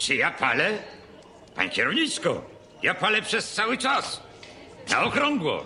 Czy ja palę? Pan kierowniczko, ja palę przez cały czas. Na okrągło.